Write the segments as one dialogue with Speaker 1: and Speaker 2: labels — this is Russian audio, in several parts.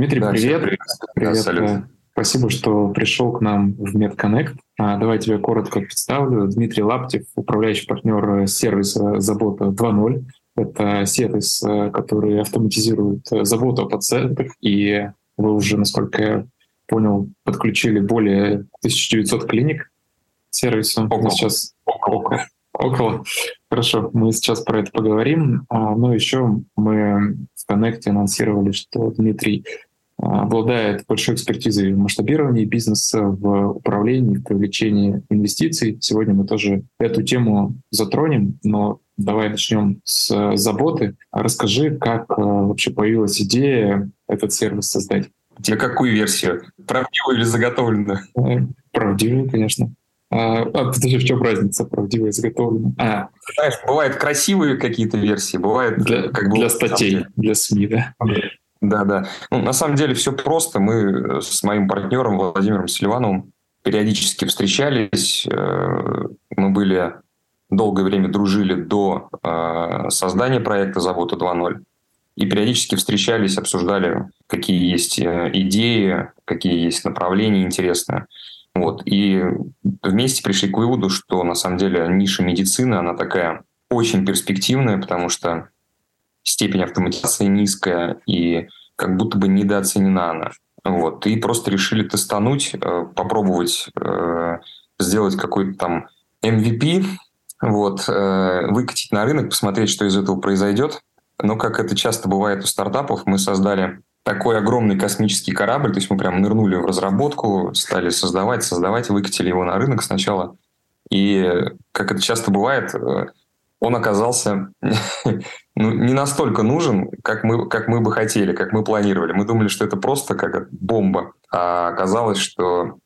Speaker 1: Дмитрий, да, привет. Привет. привет. Да, э, Спасибо, что пришел к нам в MedConnect. А, давай тебя коротко представлю. Дмитрий Лаптев, управляющий партнер сервиса «Забота 2.0». Это сервис, э, который автоматизирует заботу о пациентах, и вы уже, насколько я понял, подключили более 1900 клиник к сервису. Около. сейчас около. около. Хорошо, мы сейчас про это поговорим. А, но еще мы в Коннекте анонсировали, что Дмитрий обладает большой экспертизой в масштабировании бизнеса, в управлении, в привлечении инвестиций. Сегодня мы тоже эту тему затронем, но давай начнем с заботы. Расскажи, как а, вообще появилась идея этот сервис создать.
Speaker 2: Тебе какую версию? Правдивую или заготовленную?
Speaker 1: Э, правдивую, конечно. А, а подожди, в чем разница, правдивая заготовленная? А.
Speaker 2: Знаешь, бывают красивые какие-то версии, бывают...
Speaker 1: Для, как для статей, для СМИ, да?
Speaker 2: Да, да. Ну, на самом деле все просто. Мы с моим партнером Владимиром Селивановым периодически встречались. Э, мы были долгое время дружили до э, создания проекта «Забота 2.0». И периодически встречались, обсуждали, какие есть э, идеи, какие есть направления интересные. Вот. И вместе пришли к выводу, что на самом деле ниша медицины, она такая очень перспективная, потому что степень автоматизации низкая и как будто бы недооценена она. Вот. И просто решили тестануть, э, попробовать э, сделать какой-то там MVP, вот, выкатить на рынок, посмотреть, что из этого произойдет. Но, как это часто бывает у стартапов, мы создали такой огромный космический корабль, то есть мы прям нырнули в разработку, стали создавать, создавать, выкатили его на рынок сначала. И, как это часто бывает, э, он оказался ну, не настолько нужен, как мы, как мы бы хотели, как мы планировали. Мы думали, что это просто как бомба, а оказалось, что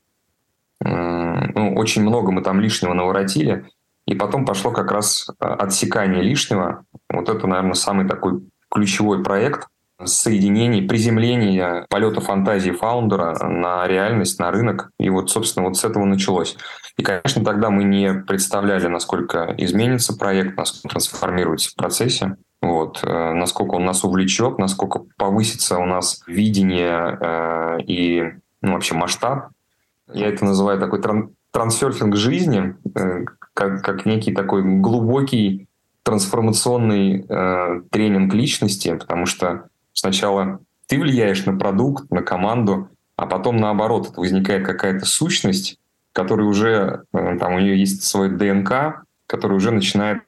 Speaker 2: ну, очень много мы там лишнего наворотили, и потом пошло как раз э, отсекание лишнего. Вот это, наверное, самый такой ключевой проект соединение, приземление полета фантазии фаундера на реальность, на рынок. И вот, собственно, вот с этого началось. И, конечно, тогда мы не представляли, насколько изменится проект, насколько трансформируется в процессе. Вот, э, насколько он нас увлечет, насколько повысится у нас видение э, и ну, вообще масштаб. Я это называю такой тран трансерфинг жизни, э, как, как некий такой глубокий трансформационный э, тренинг личности, потому что сначала ты влияешь на продукт, на команду, а потом наоборот, это возникает какая-то сущность, которая уже, э, там у нее есть свой ДНК, который уже начинает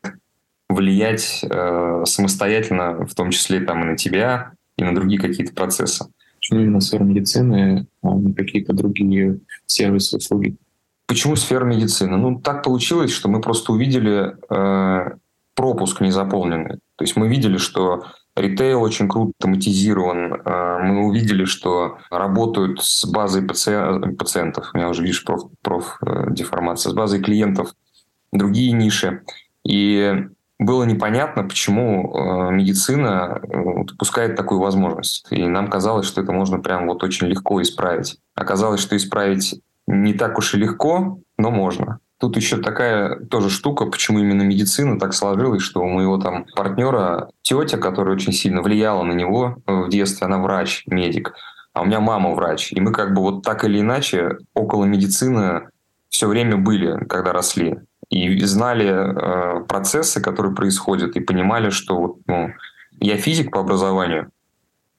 Speaker 2: влиять э, самостоятельно, в том числе там и на тебя, и на другие какие-то процессы.
Speaker 1: Почему именно сфера медицины, а не какие-то другие сервисы, услуги?
Speaker 2: Почему сфера медицины? Ну, так получилось, что мы просто увидели э, пропуск незаполненный. То есть мы видели, что ритейл очень круто автоматизирован. Э, мы увидели, что работают с базой паци... пациентов. У меня уже, видишь, проф, проф э, деформация. С базой клиентов другие ниши. И было непонятно, почему э, медицина допускает такую возможность. И нам казалось, что это можно прям вот очень легко исправить. Оказалось, что исправить не так уж и легко, но можно. Тут еще такая тоже штука, почему именно медицина так сложилась, что у моего там партнера тетя, которая очень сильно влияла на него в детстве, она врач, медик, а у меня мама врач. И мы как бы вот так или иначе около медицины все время были, когда росли. И знали э, процессы, которые происходят, и понимали, что ну, я физик по образованию,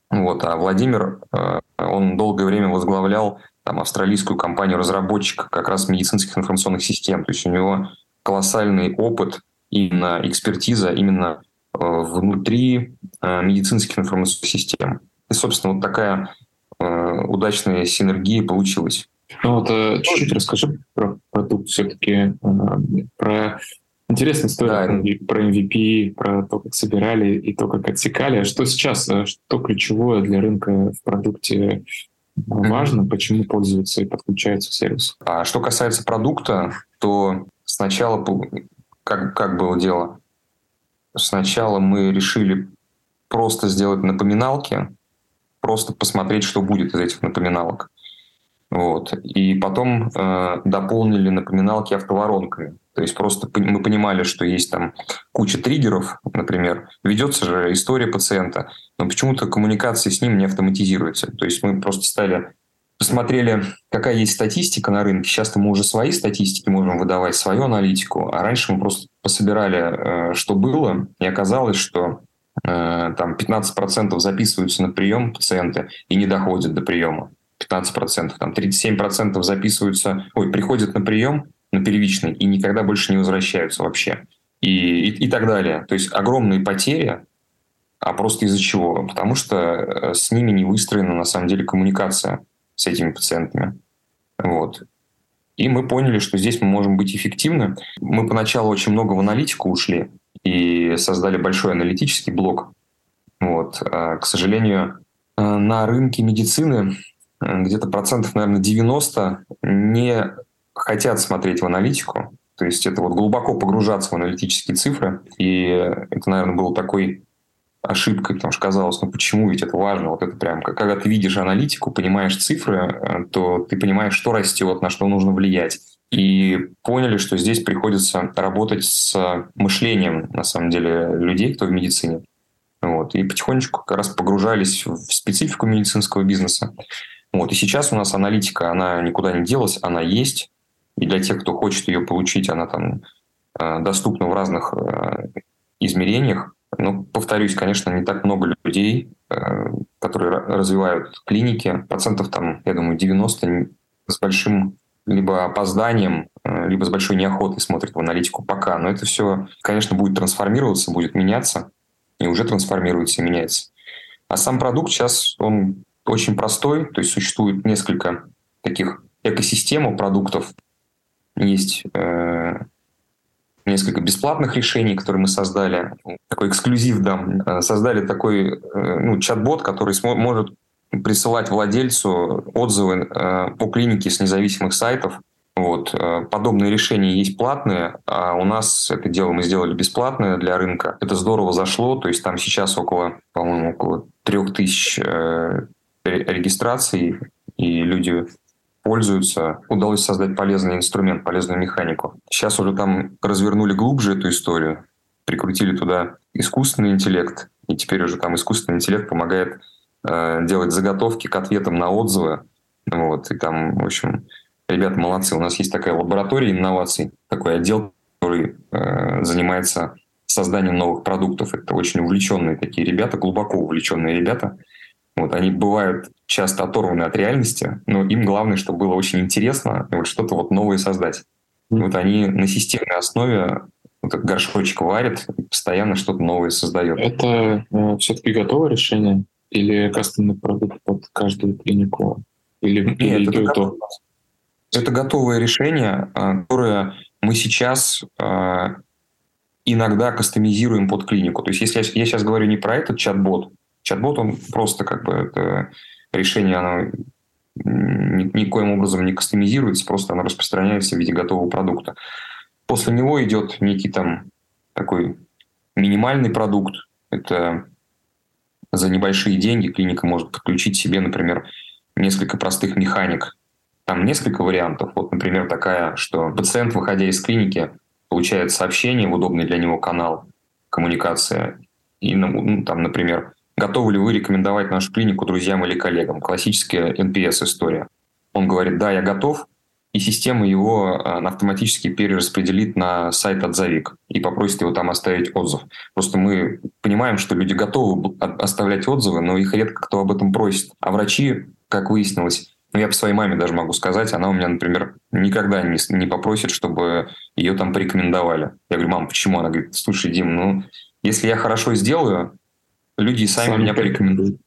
Speaker 2: вот, а Владимир, э, он долгое время возглавлял там, австралийскую компанию разработчика как раз медицинских информационных систем. То есть у него колоссальный опыт именно экспертиза именно э, внутри э, медицинских информационных систем. И, собственно, вот такая э, удачная синергия получилась.
Speaker 1: Ну вот чуть-чуть расскажи про продукт все-таки, про интересную историю да. про MVP, про то, как собирали и то, как отсекали. А что сейчас, что ключевое для рынка в продукте важно, почему пользуются и подключаются к сервису.
Speaker 2: А что касается продукта, то сначала, как, как было дело, сначала мы решили просто сделать напоминалки, просто посмотреть, что будет из этих напоминалок. Вот. И потом э, дополнили напоминалки автоворонками. То есть просто мы понимали, что есть там куча триггеров, например, ведется же история пациента, но почему-то коммуникация с ним не автоматизируется. То есть мы просто стали посмотрели, какая есть статистика на рынке. Сейчас мы уже свои статистики можем выдавать, свою аналитику, а раньше мы просто пособирали, э, что было, и оказалось, что э, там 15% записываются на прием пациенты и не доходят до приема. 15%, там 37% записываются, ой, приходят на прием, на первичный, и никогда больше не возвращаются вообще. И, и, и так далее. То есть огромные потери, а просто из-за чего? Потому что э, с ними не выстроена на самом деле коммуникация с этими пациентами. Вот. И мы поняли, что здесь мы можем быть эффективны. Мы поначалу очень много в аналитику ушли и создали большой аналитический блок. Вот. А, к сожалению, э, на рынке медицины где-то процентов, наверное, 90 не хотят смотреть в аналитику. То есть это вот глубоко погружаться в аналитические цифры. И это, наверное, был такой ошибкой, потому что казалось, ну почему ведь это важно? Вот это прям, когда ты видишь аналитику, понимаешь цифры, э, то ты понимаешь, что растет, на что нужно влиять. И поняли, что здесь приходится работать с мышлением, на самом деле, людей, кто в медицине. Вот. И потихонечку как раз погружались в специфику медицинского бизнеса. Вот. И сейчас у нас аналитика, она никуда не делась, она есть. И для тех, кто хочет ее получить, она там э, доступна в разных э, измерениях. Ну, повторюсь, конечно, не так много людей, э, которые развивают клиники. Процентов там, я думаю, 90 с большим либо опозданием, либо с большой неохотой смотрят в аналитику пока. Но это все, конечно, будет трансформироваться, будет меняться, и уже трансформируется и меняется. А сам продукт сейчас, он очень простой, то есть существует несколько таких экосистем продуктов. Есть э, несколько бесплатных решений, которые мы создали. Такой эксклюзив дам. Э, создали такой э, ну, чат-бот, который может присылать владельцу отзывы э, по клинике с независимых сайтов. Вот. Подобные решения есть платные, а у нас это дело мы сделали бесплатное для рынка. Это здорово зашло, то есть там сейчас около, по-моему, около трех тысяч регистраций, и люди пользуются, удалось создать полезный инструмент, полезную механику. Сейчас уже там развернули глубже эту историю, прикрутили туда искусственный интеллект, и теперь уже там искусственный интеллект помогает э, делать заготовки к ответам на отзывы. Вот, и там, в общем, ребята молодцы. У нас есть такая лаборатория инноваций, такой отдел, который э, занимается созданием новых продуктов. Это очень увлеченные такие ребята, глубоко увлеченные ребята. Вот, они бывают часто оторваны от реальности, но им главное, чтобы было очень интересно вот что-то вот новое создать. И вот они на системной основе вот этот горшочек варят, постоянно что-то новое создают.
Speaker 1: Это э, все-таки готовое решение или кастомный продукт под каждую клинику? Или,
Speaker 2: Нет, или это, готов... это готовое решение, а, которое мы сейчас э, иногда кастомизируем под клинику. То есть если я, я сейчас говорю не про этот чат-бот, Чат-бот, он просто как бы это решение, оно никоим образом не кастомизируется, просто оно распространяется в виде готового продукта. После него идет некий там такой минимальный продукт. Это за небольшие деньги клиника может подключить себе, например, несколько простых механик. Там несколько вариантов. Вот, например, такая, что пациент, выходя из клиники, получает сообщение в удобный для него канал коммуникация. И, ну, там, например, Готовы ли вы рекомендовать нашу клинику друзьям или коллегам? Классическая NPS-история. Он говорит, да, я готов, и система его а, автоматически перераспределит на сайт «Отзовик» и попросит его там оставить отзыв. Просто мы понимаем, что люди готовы оставлять отзывы, но их редко кто об этом просит. А врачи, как выяснилось, ну, я по своей маме даже могу сказать, она у меня, например, никогда не, не попросит, чтобы ее там порекомендовали. Я говорю, мам, почему? Она говорит, слушай, Дим, ну, если я хорошо сделаю, люди сами, сами меня порекомендуют.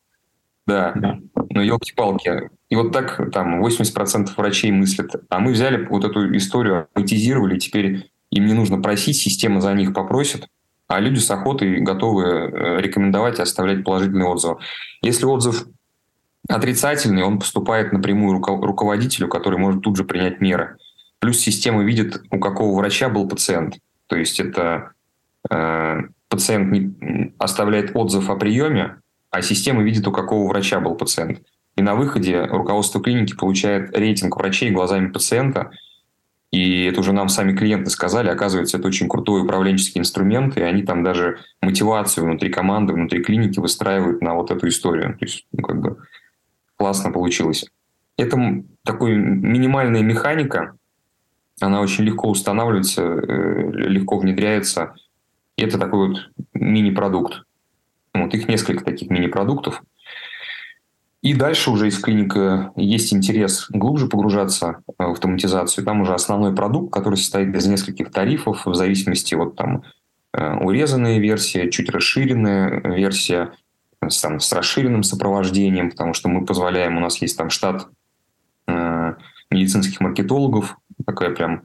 Speaker 2: Да. да. Ну, елки-палки. И вот так там 80% врачей мыслят. А мы взяли вот эту историю, автоматизировали, теперь им не нужно просить, система за них попросит, а люди с охотой готовы э, рекомендовать и оставлять положительный отзыв. Если отзыв отрицательный, он поступает напрямую руководителю, который может тут же принять меры. Плюс система видит, у какого врача был пациент. То есть это э, пациент не оставляет отзыв о приеме, а система видит, у какого врача был пациент. И на выходе руководство клиники получает рейтинг врачей глазами пациента, и это уже нам сами клиенты сказали, оказывается, это очень крутой управленческий инструмент, и они там даже мотивацию внутри команды, внутри клиники выстраивают на вот эту историю. То есть, ну, как бы классно получилось. Это такой минимальная механика, она очень легко устанавливается, э, легко внедряется. И это такой вот мини-продукт. Вот их несколько таких мини-продуктов. И дальше уже из клиника есть интерес глубже погружаться э, в автоматизацию. Там уже основной продукт, который состоит из нескольких тарифов в зависимости от там э, урезанная версия, чуть расширенная версия, там, с расширенным сопровождением, потому что мы позволяем, у нас есть там штат э, медицинских маркетологов, такая прям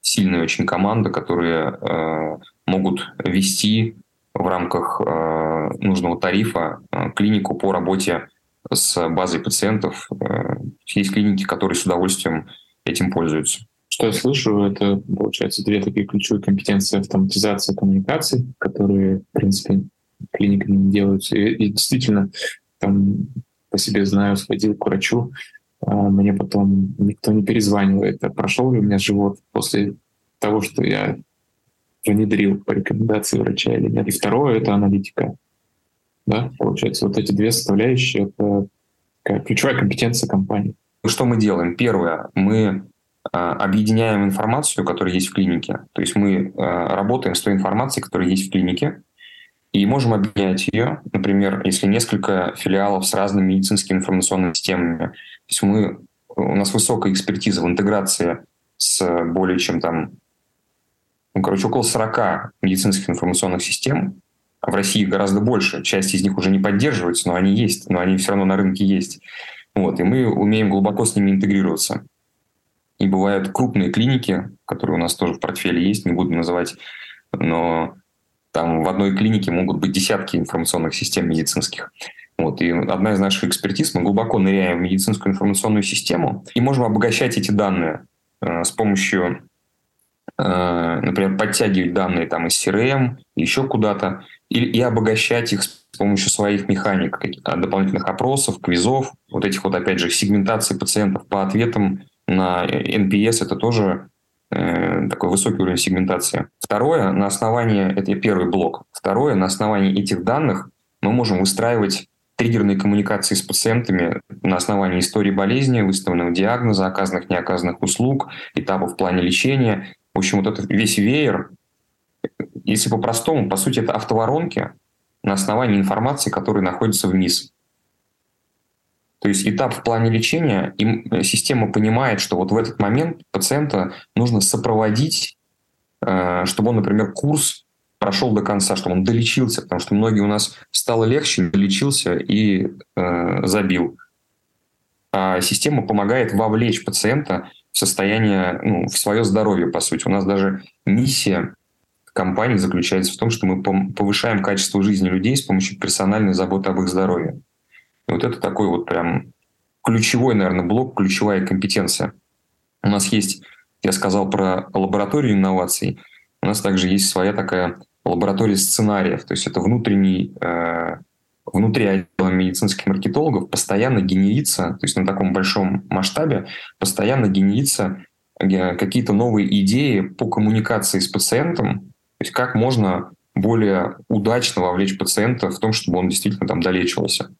Speaker 2: сильная очень команда, которые э, могут вести в рамках э, нужного тарифа э, клинику по работе с базой пациентов. Э, есть клиники, которые с удовольствием этим пользуются.
Speaker 1: Что я слышу, это, получается, две такие ключевые компетенции автоматизации коммуникаций, которые, в принципе, клиниками не делаются. И, и действительно, там по себе знаю, сходил к врачу, а мне потом никто не перезванивает, а прошел ли у меня живот после того, что я внедрил по рекомендации врача или нет. И второе — это аналитика. Да, получается, вот эти две составляющие — это ключевая компетенция компании.
Speaker 2: Что мы делаем? Первое, мы а, объединяем информацию, которая есть в клинике. То есть мы а, работаем с той информацией, которая есть в клинике, и можем объединять ее. Например, если несколько филиалов с разными медицинскими информационными системами. То есть мы, у нас высокая экспертиза в интеграции с более чем там, ну, короче, около 40 медицинских информационных систем. В России гораздо больше. Часть из них уже не поддерживается, но они есть, но они все равно на рынке есть. Вот, и мы умеем глубоко с ними интегрироваться. И бывают крупные клиники, которые у нас тоже в портфеле есть, не буду называть, но там в одной клинике могут быть десятки информационных систем медицинских. Вот, и одна из наших экспертиз, мы глубоко ныряем в медицинскую информационную систему и можем обогащать эти данные э, с помощью, например, подтягивать данные там из CRM, еще куда-то, и, и обогащать их с помощью своих механик, дополнительных опросов, квизов, вот этих вот, опять же, сегментации пациентов по ответам на NPS, это тоже Э, такой высокий уровень сегментации. Второе, на основании, это первый блок. Второе, на основании этих данных мы можем выстраивать триггерные коммуникации с пациентами на основании истории болезни, выставленного диагноза, оказанных, неоказанных услуг, этапов в плане лечения. В общем, вот этот весь веер, если по-простому, по сути, это автоворонки на основании информации, которая находится вниз. То есть этап в плане лечения, им система понимает, что вот в этот момент пациента нужно сопроводить, э, чтобы он, например, курс прошел до конца, чтобы он долечился, потому что многие у нас стало легче, долечился и э, забил. А система помогает вовлечь пациента в состояние, ну, в свое здоровье, по сути. У нас даже миссия компании заключается в том, что мы повышаем качество жизни людей с помощью персональной заботы об их здоровье. И вот это такой вот прям ключевой, наверное, блок, ключевая компетенция. У нас есть, я сказал про лабораторию инноваций, у нас также есть своя такая лаборатория сценариев, то есть это внутренний, э, внутри отдела медицинских маркетологов постоянно генерится, то есть на таком большом масштабе постоянно генерится э, какие-то новые идеи по коммуникации с пациентом, то есть как можно более удачно вовлечь пациента в том, чтобы он действительно там долечивался.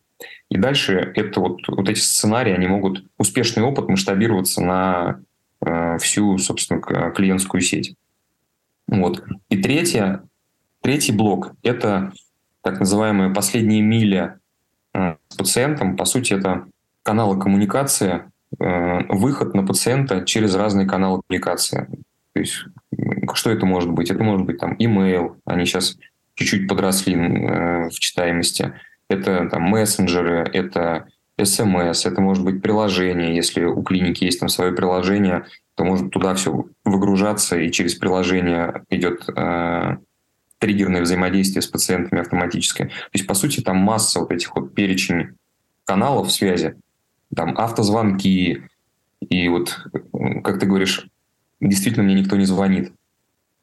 Speaker 2: И дальше это вот, вот эти сценарии, они могут успешный опыт масштабироваться на э, всю, собственно, клиентскую сеть. Вот. И третье, третий блок – это так называемая последняя миля э, с пациентом. По сути, это каналы коммуникации, э, выход на пациента через разные каналы коммуникации. То есть что это может быть? Это может быть там email, они сейчас чуть-чуть подросли э, в читаемости – это там мессенджеры, это смс, это может быть приложение. Если у клиники есть там свое приложение, то может туда все выгружаться, и через приложение идет триггерное взаимодействие с пациентами автоматическое. То есть, по сути, там масса вот этих вот перечень каналов связи, там автозвонки, и вот, как ты говоришь, действительно мне никто не звонит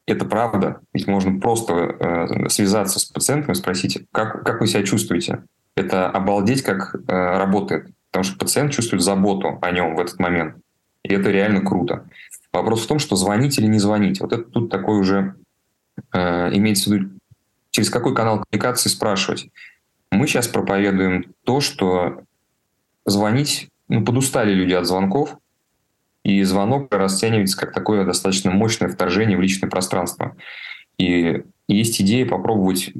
Speaker 2: это правда. Ведь можно просто э, связаться с пациентом и спросить, как, как вы себя чувствуете. Это обалдеть, как э, работает. потому что пациент чувствует заботу о нем в этот момент. И это реально круто. Вопрос в том, что звонить или не звонить. Вот это тут такой уже имеется в виду, через какой канал коммуникации спрашивать. Мы сейчас проповедуем то, что звонить, ну, подустали люди от звонков, и звонок расценивается как такое достаточно мощное вторжение в личное пространство. И есть идея попробовать,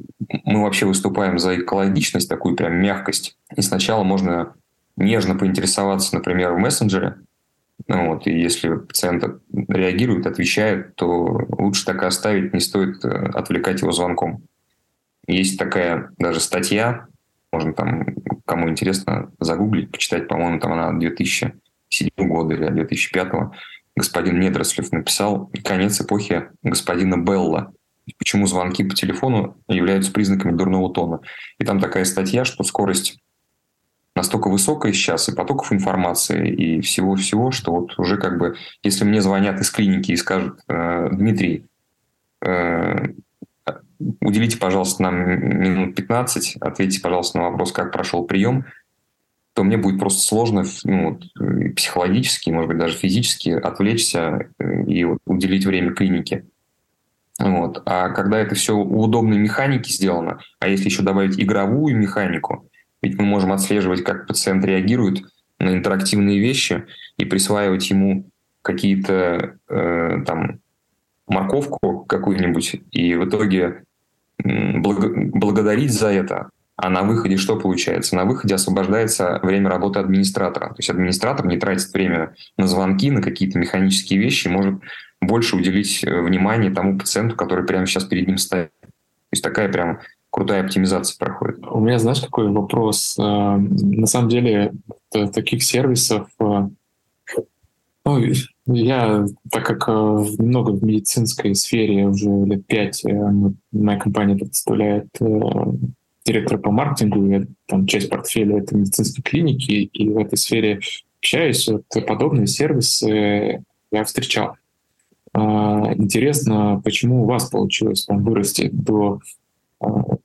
Speaker 2: мы вообще выступаем за экологичность, такую прям мягкость. И сначала можно нежно поинтересоваться, например, в мессенджере, ну вот, и если пациент реагирует, отвечает, то лучше так и оставить, не стоит э, отвлекать его звонком. Есть такая даже статья, можно там, кому интересно, загуглить, почитать, по-моему, там она 2007 года или 2005 господин Недрослев написал «Конец эпохи господина Белла». Почему звонки по телефону являются признаками дурного тона. И там такая статья, что скорость настолько высокая сейчас, и потоков информации, и всего-всего, что вот уже как бы, если мне звонят из клиники и скажут, э, Дмитрий, э, уделите, пожалуйста, нам минут 15, ответьте, пожалуйста, на вопрос, как прошел прием, то мне будет просто сложно ну, психологически, может быть, даже физически отвлечься э, и вот, уделить время клинике. Вот. А когда это все у удобной механики сделано, а если еще добавить игровую механику, ведь мы можем отслеживать, как пациент реагирует на интерактивные вещи и присваивать ему какие-то э, там морковку какую-нибудь, и в итоге благодарить за это. А на выходе что получается? На выходе освобождается время работы администратора. То есть администратор не тратит время на звонки, на какие-то механические вещи, может больше уделить э, внимание тому пациенту, который прямо сейчас перед ним стоит. То есть такая прям крутая оптимизация проходит.
Speaker 1: У меня, знаешь, какой вопрос? Э, на самом деле таких сервисов э, ну, я, так как много в медицинской сфере уже лет пять, моя компания представляет директора по маркетингу, я, там часть портфеля — это медицинские клиники, и в этой сфере общаюсь, вот подобные сервисы я встречал. Интересно, почему у вас получилось там вырасти до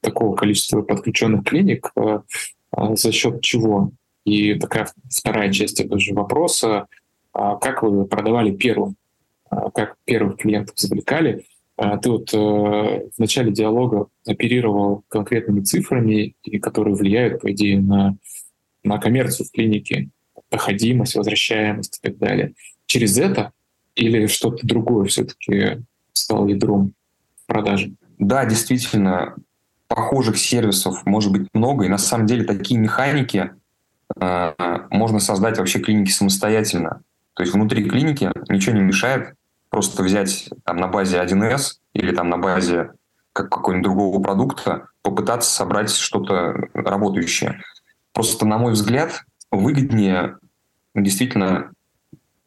Speaker 1: такого количества подключенных клиник, а, за счет чего? И такая вторая часть этого же вопроса, как вы продавали первым, как первых клиентов завлекали, ты вот э, в начале диалога оперировал конкретными цифрами, которые влияют, по идее, на, на коммерцию в клинике, проходимость, возвращаемость и так далее. Через это или что-то другое все-таки стало ядром продажи?
Speaker 2: Да, действительно, похожих сервисов может быть много, и на самом деле такие механики э, можно создать вообще клиники самостоятельно. То есть внутри клиники ничего не мешает просто взять там, на базе 1С или там на базе как какого-нибудь другого продукта попытаться собрать что-то работающее. Просто, на мой взгляд, выгоднее действительно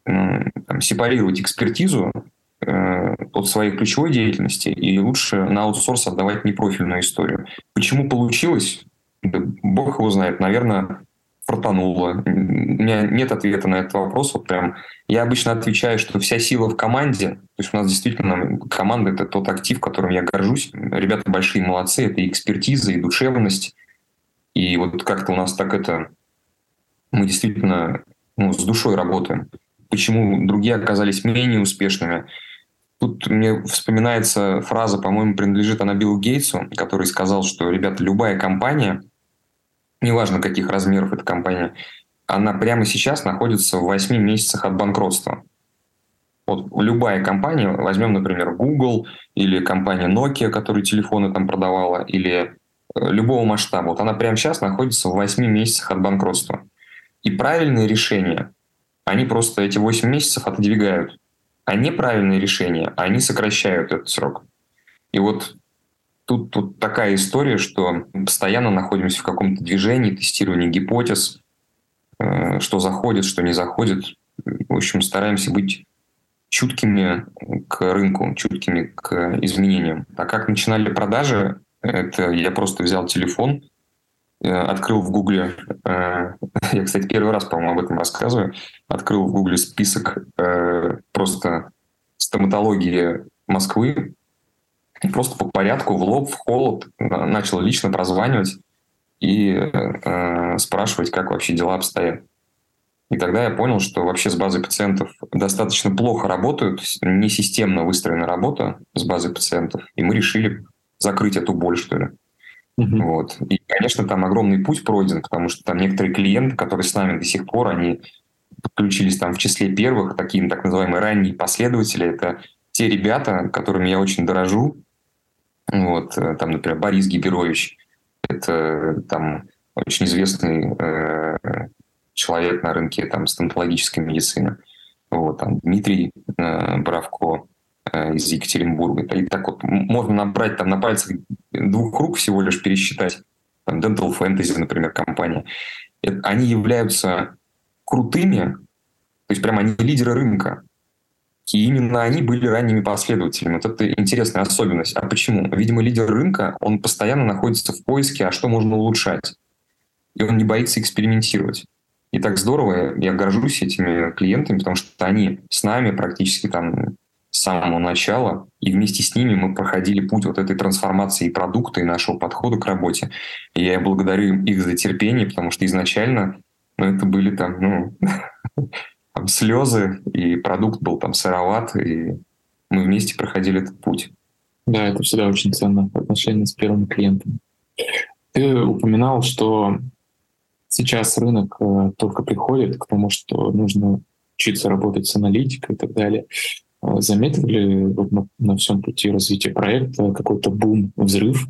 Speaker 2: там, сепарировать экспертизу от своей ключевой деятельности и лучше на аутсорс отдавать непрофильную историю. Почему получилось? Бог его знает. Наверное, фартануло. У меня нет ответа на этот вопрос. Вот прям я обычно отвечаю, что вся сила в команде. То есть у нас действительно команда — это тот актив, которым я горжусь. Ребята большие молодцы. Это и экспертиза, и душевность. И вот как-то у нас так это... Мы действительно ну, с душой работаем почему другие оказались менее успешными. Тут мне вспоминается фраза, по-моему, принадлежит она Биллу Гейтсу, который сказал, что, ребята, любая компания, неважно каких размеров эта компания, она прямо сейчас находится в 8 месяцах от банкротства. Вот любая компания, возьмем, например, Google или компания Nokia, которая телефоны там продавала, или э, любого масштаба, вот она прямо сейчас находится в 8 месяцах от банкротства. И правильное решение они просто эти 8 месяцев отодвигают. А неправильные решения, они сокращают этот срок. И вот тут, тут такая история, что постоянно находимся в каком-то движении, тестировании гипотез, э, что заходит, что не заходит. В общем, стараемся быть чуткими к рынку, чуткими к изменениям. А как начинали продажи, это я просто взял телефон, открыл в Гугле, э, я, кстати, первый раз, по-моему, об этом рассказываю, открыл в Гугле список э, просто стоматологии Москвы, просто по порядку, в лоб, в холод начал лично прозванивать и э, спрашивать, как вообще дела обстоят. И тогда я понял, что вообще с базой пациентов достаточно плохо работают, не системно выстроена работа с базой пациентов. И мы решили закрыть эту боль, что ли. Mm-hmm. Вот. И, конечно, там огромный путь пройден, потому что там некоторые клиенты, которые с нами до сих пор, они подключились там в числе первых, такие так называемые ранние последователи. Это те ребята, которыми я очень дорожу. Вот, э, там, например, Борис Гиберович. Это э, там очень известный э, человек на рынке там, стоматологической медицины. Вот, там, Дмитрий э, Бравко э, из Екатеринбурга. И так вот можно набрать там на пальцах двух рук всего лишь пересчитать. Там Dental Fantasy, например, компания. Это, они являются крутыми, то есть прямо они лидеры рынка. И именно они были ранними последователями. Вот это интересная особенность. А почему? Видимо, лидер рынка, он постоянно находится в поиске, а что можно улучшать. И он не боится экспериментировать. И так здорово, я горжусь этими клиентами, потому что они с нами практически там с самого начала, и вместе с ними мы проходили путь вот этой трансформации продукта и нашего подхода к работе. И я благодарю их за терпение, потому что изначально ну, это были там, ну, там слезы, и продукт был там сыроват, и мы вместе проходили этот путь.
Speaker 1: Да, это всегда очень ценно, отношения с первым клиентом. Ты упоминал, что Сейчас рынок э, только приходит к тому, что нужно учиться работать с аналитикой и так далее. Э, заметил ли вот на, на всем пути развития проекта какой-то бум, взрыв?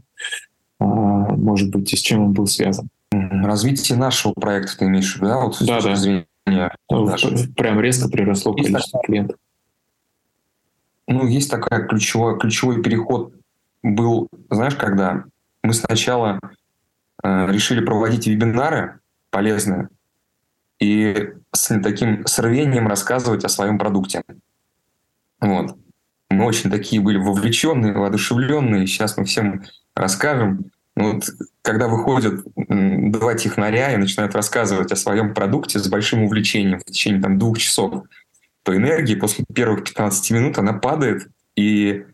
Speaker 1: Э, может быть, и с чем он был связан?
Speaker 2: Развитие нашего проекта ты имеешь в виду, да? Вот
Speaker 1: да, да. Зрения ну, Прям резко приросло есть количество такая, клиентов.
Speaker 2: Ну, есть такой ключевой, ключевой переход был, знаешь, когда мы сначала э, решили проводить вебинары, полезное и с таким срвением рассказывать о своем продукте. Вот. Мы очень такие были вовлеченные, воодушевленные. Сейчас мы всем расскажем. Ну вот, когда выходят два технаря и начинают рассказывать о своем продукте с большим увлечением в течение там, двух часов, то энергия после первых 15 минут она падает. И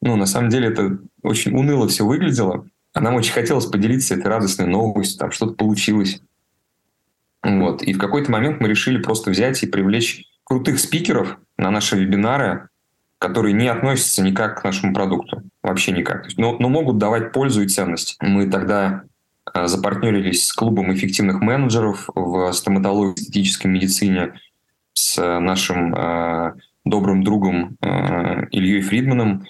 Speaker 2: ну, на самом деле это очень уныло все выглядело. А нам очень хотелось поделиться этой радостной новостью, там что-то получилось. Вот. И в какой-то момент мы решили просто взять и привлечь крутых спикеров на наши вебинары, которые не относятся никак к нашему продукту, вообще никак, но, но могут давать пользу и ценность. Мы тогда э, запартнерились с клубом эффективных менеджеров в стоматологии эстетической медицине с нашим э, добрым другом э, Ильей Фридманом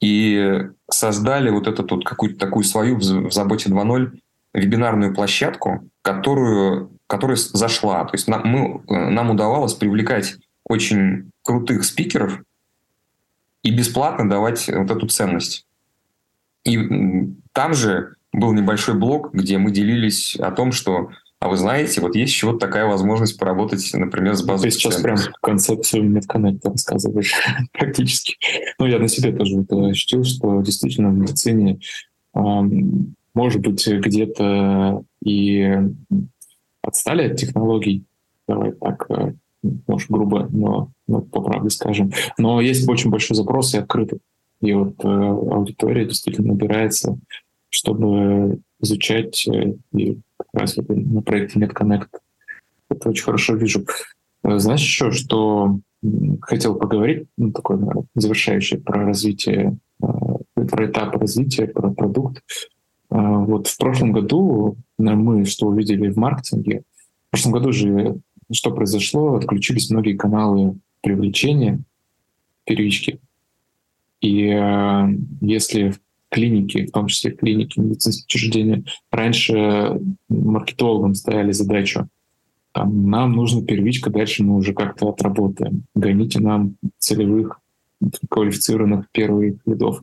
Speaker 2: и создали вот эту вот какую-то такую свою в заботе 2.0 вебинарную площадку, которую которая зашла. То есть нам, мы, э, нам удавалось привлекать очень крутых спикеров и бесплатно давать вот эту ценность. И там же был небольшой блок, где мы делились о том, что а вы знаете, вот есть еще вот такая возможность поработать, например, с базой.
Speaker 1: Ты сейчас прям концепцию медконнекта рассказываешь практически. Ну, я на себе тоже это ощутил, что действительно в медицине может быть где-то и отстали от технологий, давай так, э, может, грубо, но, но по правде скажем. Но есть очень большой запрос и открытый. И вот э, аудитория действительно набирается, чтобы изучать э, и как раз вот на проекте NetConnect. Это очень хорошо вижу. Э, знаешь еще, что хотел поговорить, ну, такое наверное, завершающее про развитие, э, про этап развития, про продукт. А, вот в прошлом году мы что увидели в маркетинге, в прошлом году же что произошло? Отключились многие каналы привлечения первички. И э, если в клинике, в том числе в клинике, медицинские учреждения, раньше маркетологам ставили задачу, там, нам нужна первичка, дальше мы уже как-то отработаем. Гоните нам целевых квалифицированных первых лидов.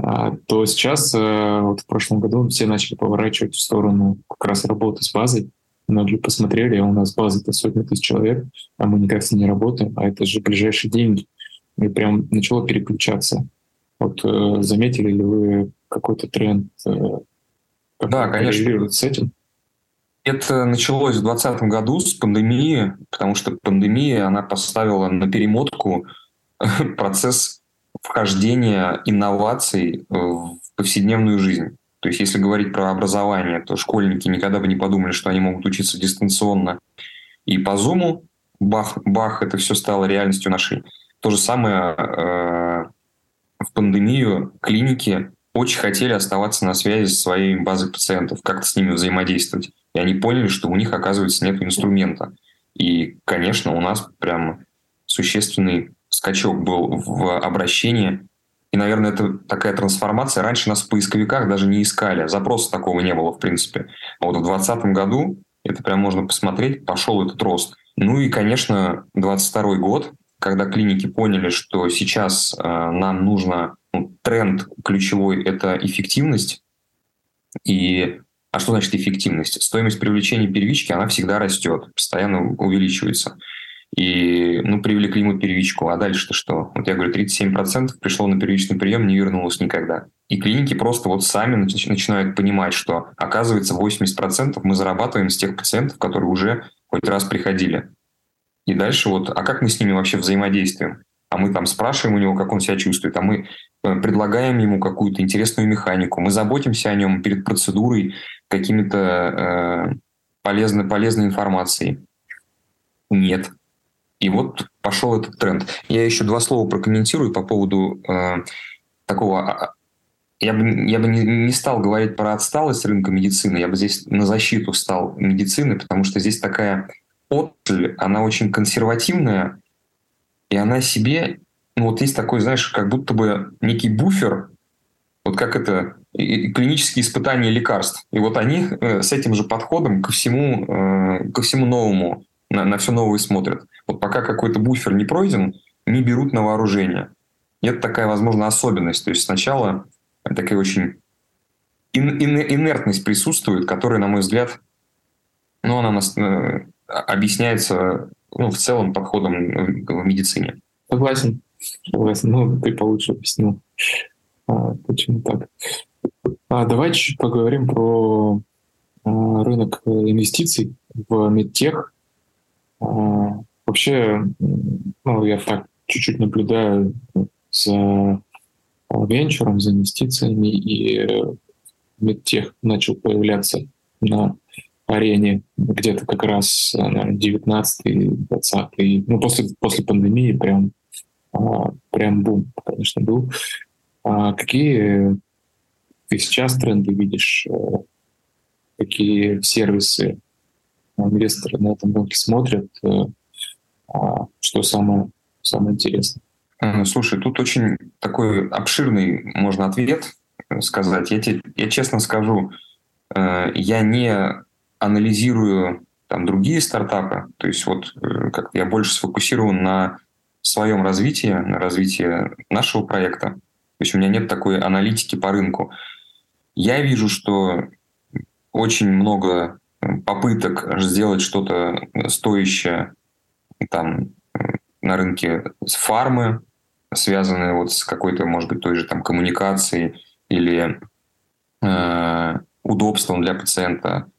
Speaker 1: А, то сейчас, э, вот в прошлом году, все начали поворачивать в сторону как раз работы с базой. Многие посмотрели, а у нас база-то сотни тысяч человек, а мы никак с ней не работаем, а это же ближайшие деньги. И прям начало переключаться. Вот э, заметили ли вы какой-то тренд? Э,
Speaker 2: да, конечно.
Speaker 1: С этим?
Speaker 2: Это началось в 2020 году с пандемии, потому что пандемия, она поставила на перемотку процесс вхождения инноваций в повседневную жизнь. То есть, если говорить про образование, то школьники никогда бы не подумали, что они могут учиться дистанционно И по Zoom бах, бах, это все стало реальностью нашей. То же самое э, в пандемию клиники очень хотели оставаться на связи со своей базой пациентов, как-то с ними взаимодействовать. И они поняли, что у них, оказывается, нет инструмента. И, конечно, у нас прям существенный скачок был в обращении. И, наверное, это такая трансформация. Раньше нас в поисковиках даже не искали. Запроса такого не было, в принципе. А вот в 2020 году, это прям можно посмотреть, пошел этот рост. Ну и, конечно, 22 год, когда клиники поняли, что сейчас э, нам нужно ну, тренд ключевой – это эффективность. И а что значит эффективность? Стоимость привлечения первички, она всегда растет, постоянно увеличивается. И, ну, привлекли мы первичку, а дальше-то что? Вот я говорю, 37% пришло на первичный прием, не вернулось никогда. И клиники просто вот сами начинают понимать, что, оказывается, 80% мы зарабатываем с тех пациентов, которые уже хоть раз приходили. И дальше вот, а как мы с ними вообще взаимодействуем? А мы там спрашиваем у него, как он себя чувствует, а мы э, предлагаем ему какую-то интересную механику, мы заботимся о нем перед процедурой какими-то э, полезной, полезной информацией. Нет. И вот пошел этот тренд. Я еще два слова прокомментирую по поводу э, такого... А, а, я бы, я бы не, не стал говорить про отсталость рынка медицины, я бы здесь на защиту стал медицины, потому что здесь такая отрасль, она очень консервативная, и она себе, ну вот есть такой, знаешь, как будто бы некий буфер, вот как это, клинические испытания лекарств. И вот они э, с этим же подходом ко всему, э, ко всему новому, на, на все новое смотрят. Вот пока какой-то буфер не пройден, не берут на вооружение. И это такая, возможно, особенность. То есть сначала такая очень инертность присутствует, которая, на мой взгляд, ну, она нас, э, объясняется ну, в целом подходом в медицине.
Speaker 1: Согласен. Согласен. Ну, ты получше объяснил, а, почему так. А, давай чуть поговорим про а, рынок инвестиций в медтех. А, вообще, ну, я так чуть-чуть наблюдаю за венчуром, за инвестициями, и медтех начал появляться на арене где-то как раз 19-20, ну, после, после пандемии прям, а, прям бум, конечно, был. А какие ты сейчас тренды видишь, э, какие сервисы инвесторы на этом рынке смотрят, э, а что самое, самое интересное?
Speaker 2: Слушай, тут очень такой обширный можно ответ сказать. Я, тебе, я честно скажу, э, я не анализирую там другие стартапы, то есть вот э, как я больше сфокусирован на своем развитии, на развитии нашего проекта. То есть у меня нет такой аналитики по рынку. Я вижу, что очень много э, попыток сделать что-то стоящее там на рынке с фармы, связанные вот с какой-то, может быть, той же там коммуникацией или э, удобством для пациента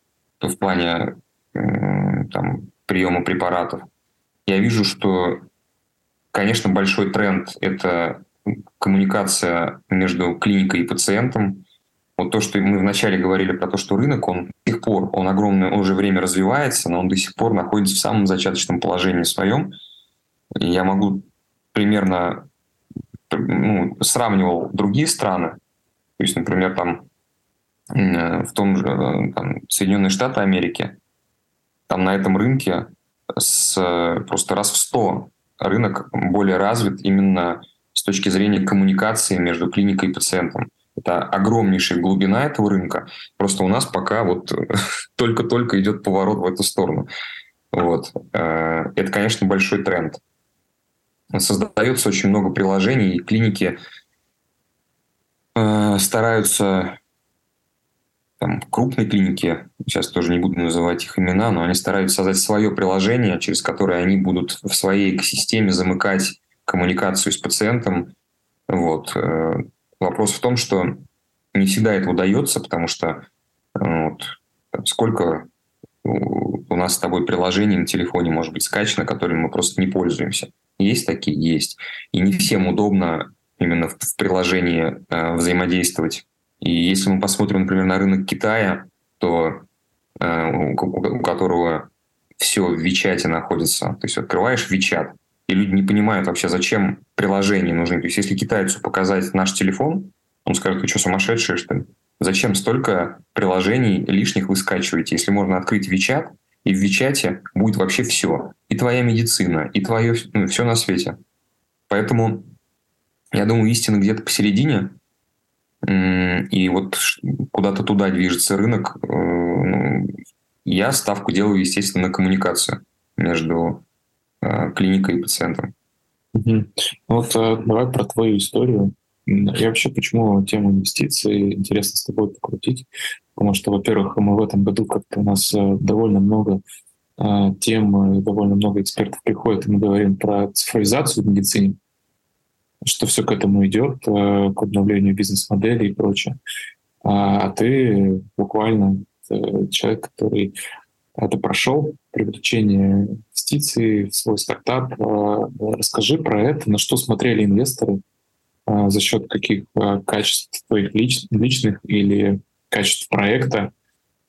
Speaker 2: в плане там, приема препаратов, я вижу, что, конечно, большой тренд – это коммуникация между клиникой и пациентом. Вот то, что мы вначале говорили про то, что рынок, он до сих пор, он огромное уже время развивается, но он до сих пор находится в самом зачаточном положении своем. И я могу примерно ну, сравнивал другие страны. То есть, например, там Э, в том же э, там, Соединенные Штаты Америки, там на этом рынке с, просто раз в сто рынок более развит именно с точки зрения коммуникации между клиникой и пациентом. Это огромнейшая глубина этого рынка. Просто у нас пока вот только-только идет поворот в эту сторону. Вот. Э, это, конечно, большой тренд. Создается очень много приложений, и клиники стараются там, крупные клиники, сейчас тоже не буду называть их имена, но они стараются создать свое приложение, через которое они будут в своей экосистеме замыкать коммуникацию с пациентом. Вот. Вопрос в том, что не всегда это удается, потому что э, вот, сколько у нас с тобой приложений на телефоне может быть скачано, которыми мы просто не пользуемся. Есть такие? Есть. И не всем удобно именно в приложении э, взаимодействовать и если мы посмотрим, например, на рынок Китая, то э, у, у которого все в Вичате находится. То есть открываешь Вичат, и люди не понимают вообще, зачем приложения нужны. То есть если китайцу показать наш телефон, он скажет, вы что, сумасшедшие, что ли? Зачем столько приложений лишних вы скачиваете, если можно открыть Вичат, и в Вичате будет вообще все. И твоя медицина, и твое ну, все на свете. Поэтому я думаю, истина где-то посередине. И вот куда-то туда движется рынок. Э, ну, я ставку делаю, естественно, на коммуникацию между клиникой и пациентом.
Speaker 1: Угу. Вот э, давай про твою историю. Я вообще почему тему инвестиций интересно с тобой покрутить? Потому что, во-первых, мы в этом году как-то у нас довольно много тем, довольно много экспертов приходит, и мы говорим про цифровизацию в медицине что все к этому идет, э, к обновлению бизнес-модели и прочее. А, а ты буквально э, человек, который это прошел, привлечение инвестиций в свой стартап. А, расскажи про это, на что смотрели инвесторы, а, за счет каких качеств твоих лич, личных или качеств проекта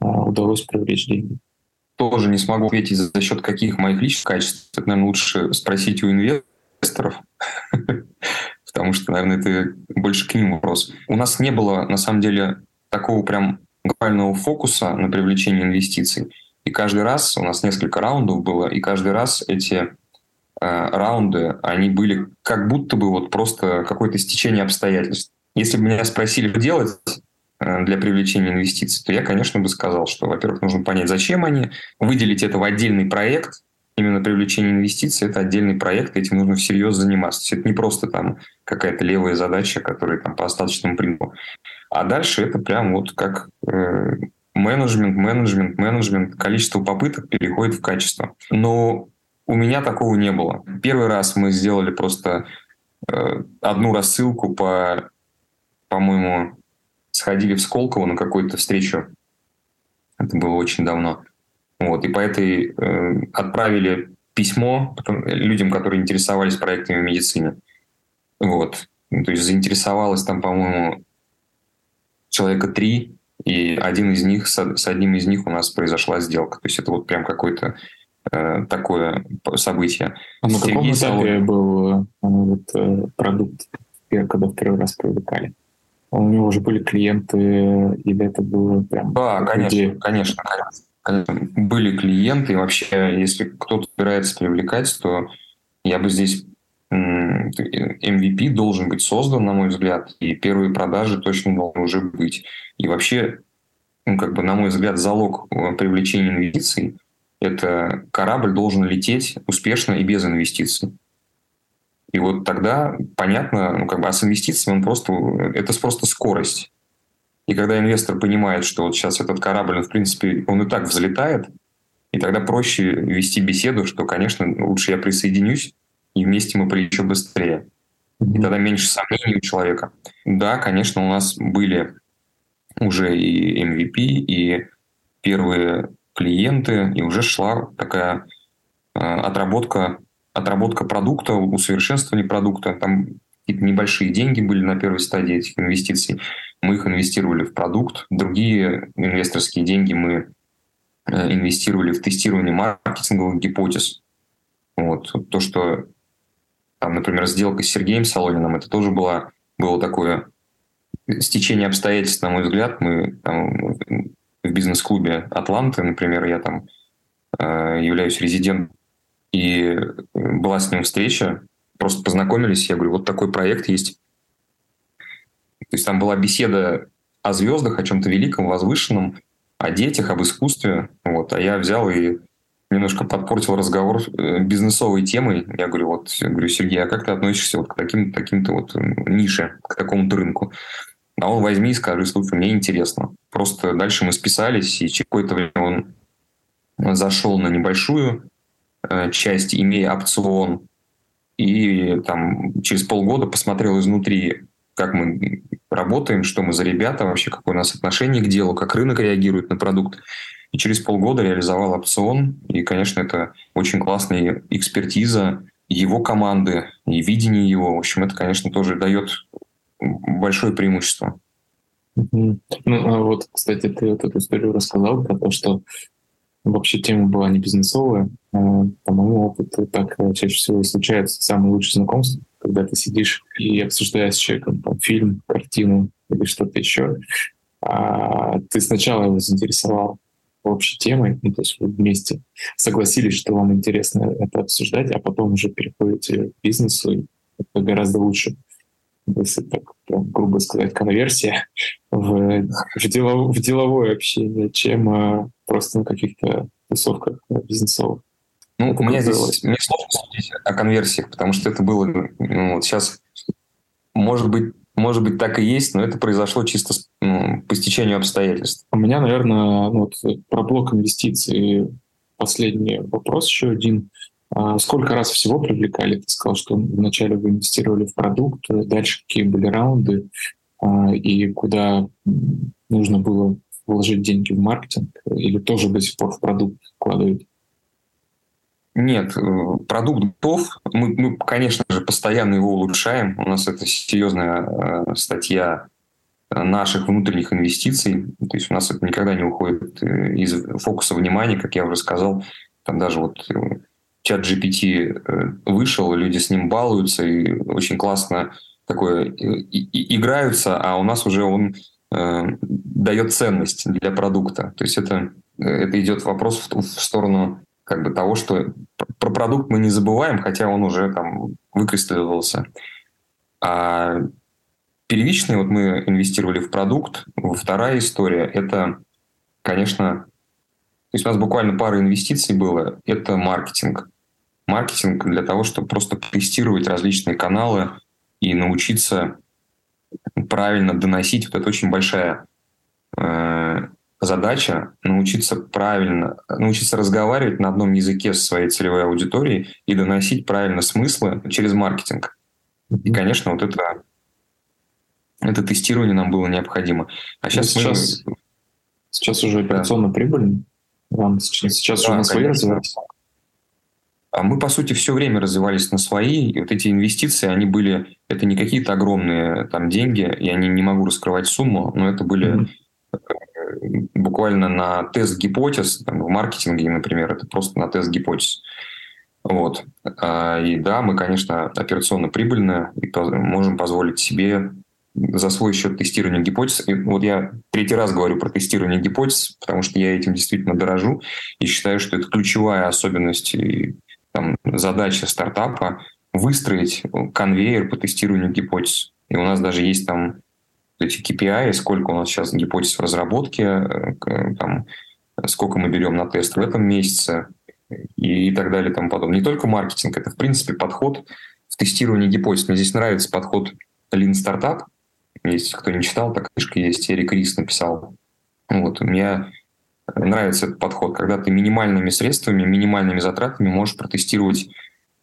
Speaker 1: удалось привлечь деньги.
Speaker 2: Тоже не смогу ответить за счет каких моих личных качеств. Это, наверное, лучше спросить у инвесторов. потому что, наверное, это больше к ним вопрос. У нас не было, на самом деле, такого прям глобального фокуса на привлечение инвестиций. И каждый раз, у нас несколько раундов было, и каждый раз эти э, раунды, они были как будто бы вот просто какое-то стечение обстоятельств. Если бы меня спросили, делать э, для привлечения инвестиций, то я, конечно, бы сказал, что, во-первых, нужно понять, зачем они, выделить это в отдельный проект, именно привлечение инвестиций – это отдельный проект, этим нужно всерьез заниматься. То есть это не просто там какая-то левая задача, которая там по остаточному принципу. А дальше это прям вот как э, менеджмент, менеджмент, менеджмент. Количество попыток переходит в качество. Но у меня такого не было. Первый раз мы сделали просто э, одну рассылку по, по-моему, сходили в Сколково на какую-то встречу. Это было очень давно. Вот, и по этой э, отправили письмо людям, которые интересовались проектами в медицине. Вот. Ну, то есть заинтересовалось там, по-моему, человека три, и один из них, с, одним из них у нас произошла сделка. То есть это вот прям какое-то э, такое событие.
Speaker 1: А на каком Сергей этапе был э, вот, э, продукт, когда в первый раз привлекали? У него уже были клиенты, или это было прям...
Speaker 2: Да, конечно, идея? конечно, конечно были клиенты, и вообще, если кто-то собирается привлекать, то я бы здесь MVP должен быть создан, на мой взгляд, и первые продажи точно должны уже быть. И вообще, ну, как бы, на мой взгляд, залог э, привлечения инвестиций – это корабль должен лететь успешно и без инвестиций. И вот тогда понятно, ну, как бы, а с инвестициями он просто, это просто скорость. И когда инвестор понимает, что вот сейчас этот корабль, он, в принципе, он и так взлетает, и тогда проще вести беседу, что, конечно, лучше я присоединюсь, и вместе мы полечу быстрее. И тогда меньше сомнений у человека. Да, конечно, у нас были уже и MVP, и первые клиенты, и уже шла такая э, отработка, отработка продукта, усовершенствование продукта. Там какие-то небольшие деньги были на первой стадии этих инвестиций. Мы их инвестировали в продукт. Другие инвесторские деньги мы э, инвестировали в тестирование маркетинговых гипотез. Вот. То, что там, например, сделка с Сергеем Солониным, это тоже было, было такое стечение обстоятельств, на мой взгляд. Мы там, в бизнес-клубе «Атланты», например, я там э, являюсь резидентом, и была с ним встреча, просто познакомились, я говорю, вот такой проект есть. То есть там была беседа о звездах, о чем-то великом, возвышенном, о детях, об искусстве. Вот. А я взял и немножко подпортил разговор э, бизнесовой темой. Я говорю, вот, я говорю, Сергей, а как ты относишься вот к таким, таким-то вот нише, к такому-то рынку? А он возьми и скажи, слушай, мне интересно. Просто дальше мы списались, и через какое-то время он зашел на небольшую э, часть, имея опцион и там через полгода посмотрел изнутри, как мы работаем, что мы за ребята, вообще какое у нас отношение к делу, как рынок реагирует на продукт. И через полгода реализовал опцион. И, конечно, это очень классная экспертиза его команды и видение его. В общем, это, конечно, тоже дает большое преимущество.
Speaker 1: Ну, а вот, кстати, ты вот эту историю рассказал про то, что вообще тема была не бизнесовая. По моему опыту так чаще всего случается самое лучшее знакомство, когда ты сидишь и обсуждаешь с человеком там, фильм, картину или что-то еще. А ты сначала его заинтересовал общей темой, ну, то есть вы вместе согласились, что вам интересно это обсуждать, а потом уже переходите к бизнесу, это гораздо лучше если так прям, грубо сказать, конверсия в, в, делов, в деловое общение, чем а, просто на каких-то тусовках бизнесовых.
Speaker 2: Ну, это у меня здесь мне сложно судить о конверсиях, потому что это было ну, вот сейчас, может быть, может быть, так и есть, но это произошло чисто ну, по стечению обстоятельств.
Speaker 1: У меня, наверное, ну, вот про блок инвестиций последний вопрос еще один. А сколько раз всего привлекали? Ты сказал, что вначале вы инвестировали в продукт, дальше какие были раунды, а, и куда нужно было вложить деньги в маркетинг, или тоже до сих пор в продукт вкладываете?
Speaker 2: Нет, э, продукт готов. Мы, мы, конечно же, постоянно его улучшаем. У нас это серьезная э, статья наших внутренних инвестиций. То есть у нас это никогда не уходит э, из фокуса внимания, как я уже сказал. Там даже вот чат GPT э, вышел, люди с ним балуются и очень классно такое и, и, играются, а у нас уже он э, дает ценность для продукта. То есть это, это идет вопрос в, в сторону как бы того, что про продукт мы не забываем, хотя он уже там выкристаллизовался. А первичный, вот мы инвестировали в продукт. Вторая история – это, конечно, то есть у нас буквально пара инвестиций было. Это маркетинг. Маркетинг для того, чтобы просто тестировать различные каналы и научиться правильно доносить. Вот это очень большая э, задача научиться правильно, научиться разговаривать на одном языке со своей целевой аудиторией и доносить правильно смыслы через маркетинг. И, конечно, вот это, это тестирование нам было необходимо. А сейчас,
Speaker 1: ну, сейчас, мы... сейчас уже операционно да. прибыльно. Вам сейчас, сейчас да, уже на свои развивались?
Speaker 2: А мы, по сути, все время развивались на свои. И вот эти инвестиции, они были... Это не какие-то огромные там деньги. Я не, не могу раскрывать сумму, но это были mm-hmm. Буквально на тест гипотез. Там, в маркетинге, например, это просто на тест гипотез. Вот. А, и да, мы, конечно, операционно прибыльны и можем позволить себе за свой счет тестирования гипотез. И вот я третий раз говорю про тестирование гипотез, потому что я этим действительно дорожу и считаю, что это ключевая особенность и там, задача стартапа выстроить конвейер по тестированию гипотез. И у нас даже есть там эти KPI, сколько у нас сейчас гипотез в разработке, э, там, сколько мы берем на тест в этом месяце и, так далее и тому подобное. Не только маркетинг, это в принципе подход в тестировании гипотез. Мне здесь нравится подход Lean Startup, если кто не читал, так книжка есть, Эрик Рис написал. Вот, мне нравится этот подход, когда ты минимальными средствами, минимальными затратами можешь протестировать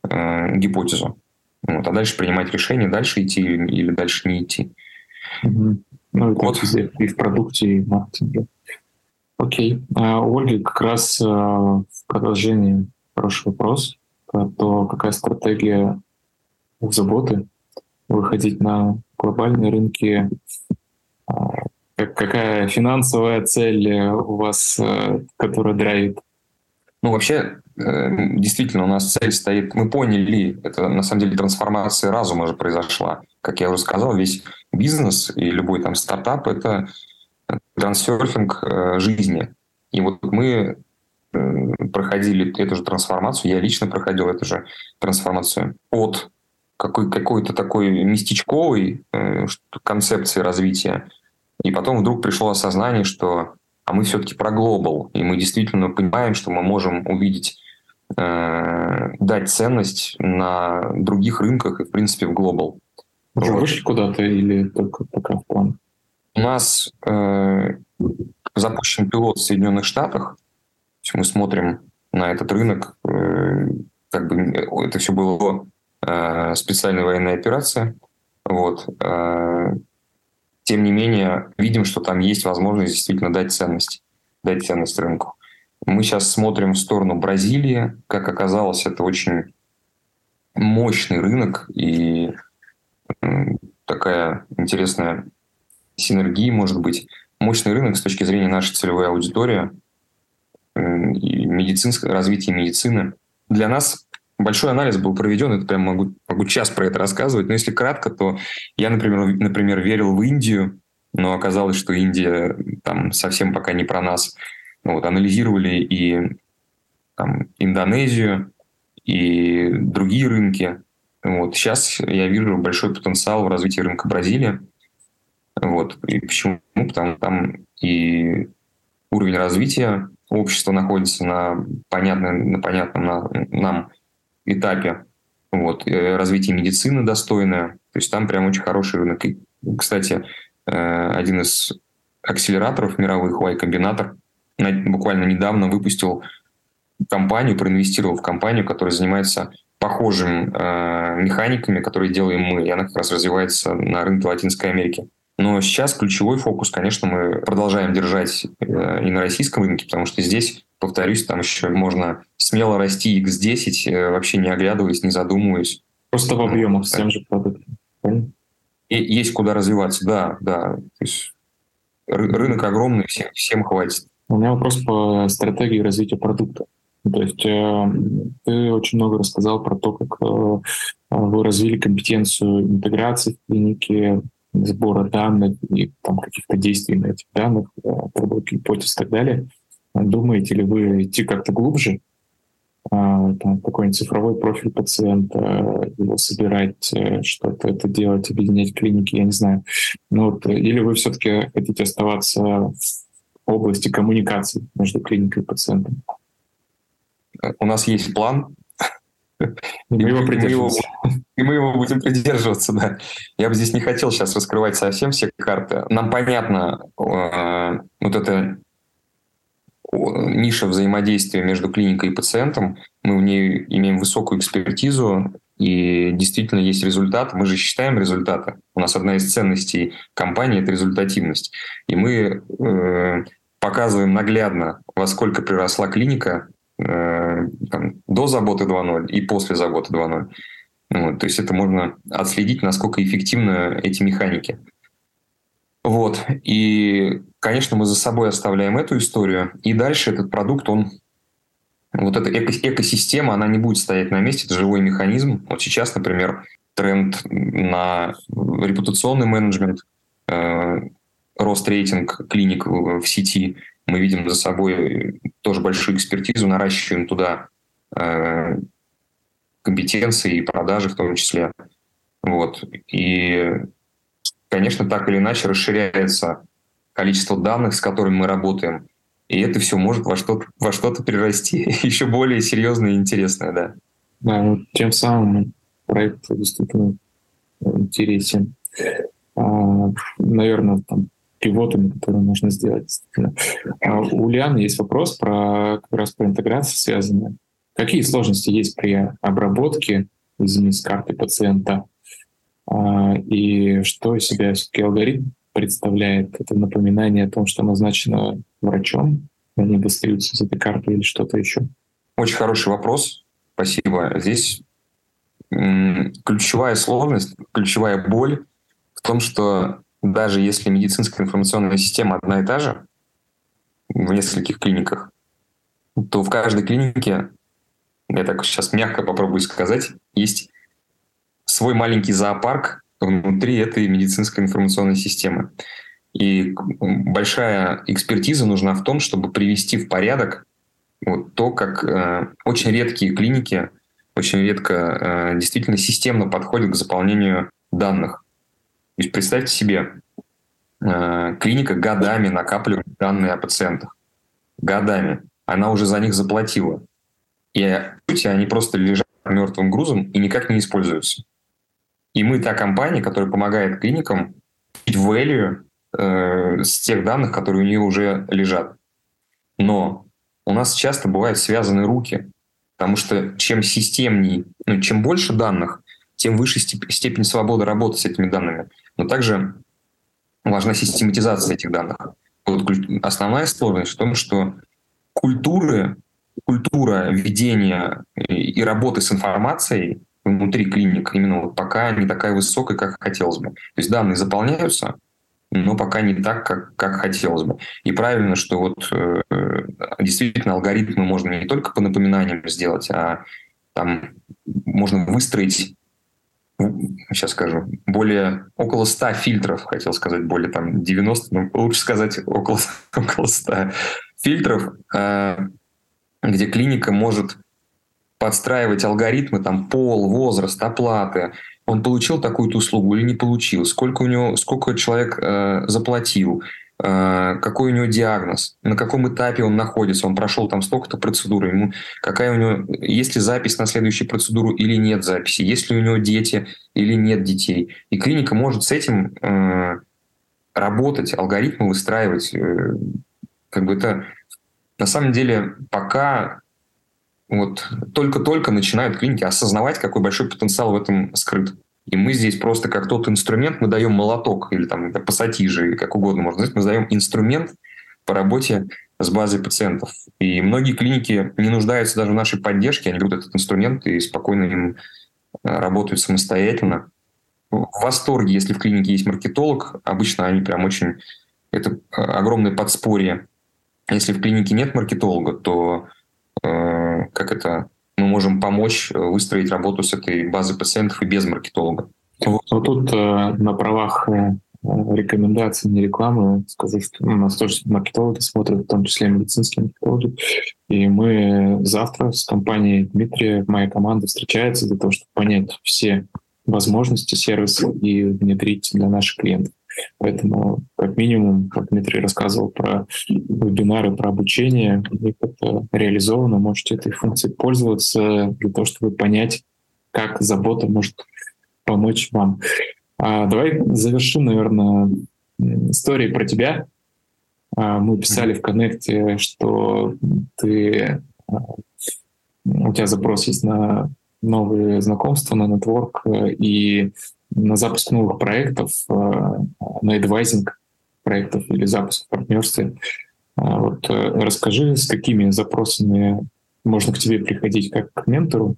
Speaker 2: э, гипотезу. Вот, а дальше принимать решение, дальше идти или дальше не идти.
Speaker 1: Угу. Ну, это вот. везде, и в продукте, и в маркетинге. Окей. А, Ольга, как раз а, в продолжении хороший вопрос про то, какая стратегия у заботы выходить на глобальные рынки, а, какая финансовая цель у вас, э, которая драйвит?
Speaker 2: Ну, вообще, э, действительно, у нас цель стоит... Мы поняли, это на самом деле трансформация разума же произошла. Как я уже сказал, весь бизнес и любой там стартап — это трансерфинг э, жизни. И вот мы проходили эту же трансформацию, я лично проходил эту же трансформацию от какой, какой-то такой местечковой э, концепции развития. И потом вдруг пришло осознание, что а мы все-таки про глобал, и мы действительно понимаем, что мы можем увидеть, э, дать ценность на других рынках и, в принципе, в глобал.
Speaker 1: Уже вот. вышли куда-то или только пока в план?
Speaker 2: У нас э, запущен пилот в Соединенных Штатах. Мы смотрим на этот рынок. Э, как бы это все было Э, специальная военная операция. Вот. Э, тем не менее, видим, что там есть возможность действительно дать ценность, дать ценность рынку. Мы сейчас смотрим в сторону Бразилии. Как оказалось, это очень мощный рынок и такая интересная синергия, может быть. Мощный рынок с точки зрения нашей целевой аудитории. медицинское развитие медицины. Для нас большой анализ был проведен, это прям могу, могу час про это рассказывать, но если кратко, то я, например, например, верил в Индию, но оказалось, что Индия там совсем пока не про нас. Ну, вот, анализировали и там, Индонезию, и другие рынки. Вот. Сейчас я вижу большой потенциал в развитии рынка Бразилии. Вот. И почему? Потому что там и уровень развития общества находится на, понятном, на понятном на, нам этапе. Вот. Развитие медицины достойное. То есть там прям очень хороший рынок. И, кстати, э, один из акселераторов мировых, Y-комбинатор, буквально недавно выпустил компанию, проинвестировал в компанию, которая занимается похожими э, механиками, которые делаем мы, и она как раз развивается на рынке Латинской Америки. Но сейчас ключевой фокус, конечно, мы продолжаем держать э, и на российском рынке, потому что здесь, повторюсь, там еще можно смело расти X10, э, вообще не оглядываясь, не задумываясь.
Speaker 1: Просто в объемах с тем же продуктом.
Speaker 2: И есть куда развиваться, да, да. То есть рынок огромный, всем, всем хватит.
Speaker 1: У меня вопрос по стратегии развития продукта. То есть э, ты очень много рассказал про то, как э, вы развили компетенцию интеграции в клинике, сбора данных и там, каких-то действий на этих данных, отработки гипотез и так далее. Думаете ли вы идти как-то глубже, там, какой-нибудь цифровой профиль пациента, его собирать, э, что-то это делать, объединять клиники, я не знаю. Ну, вот, или вы все-таки хотите оставаться в области коммуникации между клиникой и пациентом?
Speaker 2: У нас есть план,
Speaker 1: и мы его.
Speaker 2: И мы его будем придерживаться, да. Я бы здесь не хотел сейчас раскрывать совсем все карты. Нам понятно э, вот эта ниша взаимодействия между клиникой и пациентом. Мы в ней имеем высокую экспертизу, и действительно есть результат. Мы же считаем результаты. У нас одна из ценностей компании – это результативность. И мы э, показываем наглядно, во сколько приросла клиника Э, там, до заботы 2.0 и после заботы 2.0. Вот, то есть это можно отследить, насколько эффективны эти механики. Вот. И, конечно, мы за собой оставляем эту историю. И дальше этот продукт, он вот эта эко экосистема, она не будет стоять на месте, это живой механизм. Вот сейчас, например, тренд на репутационный менеджмент, э, рост рейтинг клиник в сети – мы видим за собой тоже большую экспертизу, наращиваем туда э, компетенции и продажи в том числе. Вот. И, конечно, так или иначе расширяется количество данных, с которыми мы работаем. И это все может во что-то, во что-то перерасти еще более серьезное и интересное, да.
Speaker 1: Да, вот тем самым проект действительно интересен. А, наверное, там пивотами, которые можно сделать. А у Лианы есть вопрос про как раз про интеграцию связанную. Какие сложности есть при обработке из карты пациента? А, и что из себя все-таки алгоритм представляет? Это напоминание о том, что назначено врачом, они достаются с этой карты или что-то еще?
Speaker 2: Очень хороший вопрос. Спасибо. Здесь ключевая сложность, ключевая боль в том, что даже если медицинская информационная система одна и та же в нескольких клиниках, то в каждой клинике, я так сейчас мягко попробую сказать, есть свой маленький зоопарк внутри этой медицинской информационной системы. И большая экспертиза нужна в том, чтобы привести в порядок вот то, как э, очень редкие клиники очень редко э, действительно системно подходят к заполнению данных. То есть представьте себе, э, клиника годами накапливает данные о пациентах. Годами. Она уже за них заплатила. И, сути, они просто лежат мертвым грузом и никак не используются. И мы та компания, которая помогает клиникам value э, с тех данных, которые у нее уже лежат. Но у нас часто бывают связаны руки, потому что чем системнее, ну, чем больше данных, тем выше степень свободы работы с этими данными. Но также важна систематизация этих данных. Вот основная сложность в том, что культуры, культура ведения и работы с информацией внутри клиник именно вот пока не такая высокая, как хотелось бы. То есть данные заполняются, но пока не так, как, как хотелось бы. И правильно, что вот э, действительно алгоритмы можно не только по напоминаниям сделать, а там можно выстроить сейчас скажу, более около 100 фильтров, хотел сказать, более там 90, но лучше сказать около, около 100 фильтров, э, где клиника может подстраивать алгоритмы, там пол, возраст, оплаты, он получил такую-то услугу или не получил, сколько у него, сколько человек э, заплатил, какой у него диагноз, на каком этапе он находится, он прошел там столько-то процедур, ему какая у него, есть ли запись на следующую процедуру или нет записи, есть ли у него дети или нет детей. И клиника может с этим э, работать, алгоритмы выстраивать. Э, как бы это на самом деле пока вот только-только начинают клиники осознавать, какой большой потенциал в этом скрыт. И мы здесь просто как тот инструмент, мы даем молоток или там пассатижи, как угодно можно сказать, мы даем инструмент по работе с базой пациентов. И многие клиники не нуждаются даже в нашей поддержке, они берут этот инструмент и спокойно им э, работают самостоятельно. В восторге, если в клинике есть маркетолог, обычно они прям очень... Это э, огромное подспорье. Если в клинике нет маркетолога, то Э, как это мы можем помочь э, выстроить работу с этой базой пациентов и без маркетолога.
Speaker 1: Вот, вот тут э, на правах рекомендаций, не рекламы, сказать, что у нас тоже маркетологи смотрят, в том числе медицинские маркетологи. И мы завтра с компанией Дмитрия, моя команда, встречается для того, чтобы понять все возможности сервиса и внедрить для наших клиентов. Поэтому, как минимум, как Дмитрий рассказывал про вебинары, про обучение, это реализовано, можете этой функцией пользоваться для того, чтобы понять, как забота может помочь вам. А давай завершим, наверное, историей про тебя. А, мы писали в коннекте, что ты а, у тебя запрос есть на новые знакомства, на нетворк, и на запуск новых проектов, э, на адвайзинг проектов или запуск в партнерстве. А вот э, расскажи, с какими запросами можно к тебе приходить как к ментору,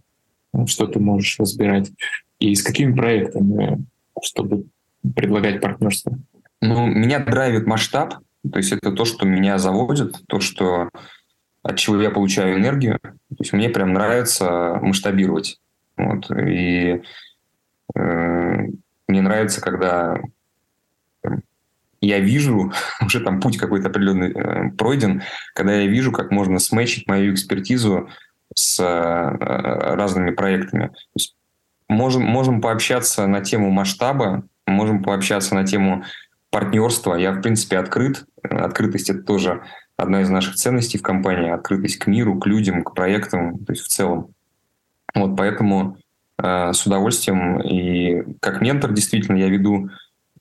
Speaker 1: э, что ты можешь разбирать, и с какими проектами, чтобы предлагать партнерство?
Speaker 2: Ну, меня драйвит масштаб, то есть это то, что меня заводит, то, что от чего я получаю энергию. То есть мне прям нравится масштабировать. Вот. И мне нравится, когда я вижу, уже там путь какой-то определенный э, пройден, когда я вижу, как можно сметчить мою экспертизу с э, разными проектами. То есть можем, можем пообщаться на тему масштаба, можем пообщаться на тему партнерства. Я, в принципе, открыт. Открытость – это тоже одна из наших ценностей в компании. Открытость к миру, к людям, к проектам, то есть в целом. Вот поэтому Э, с удовольствием. И как ментор действительно я веду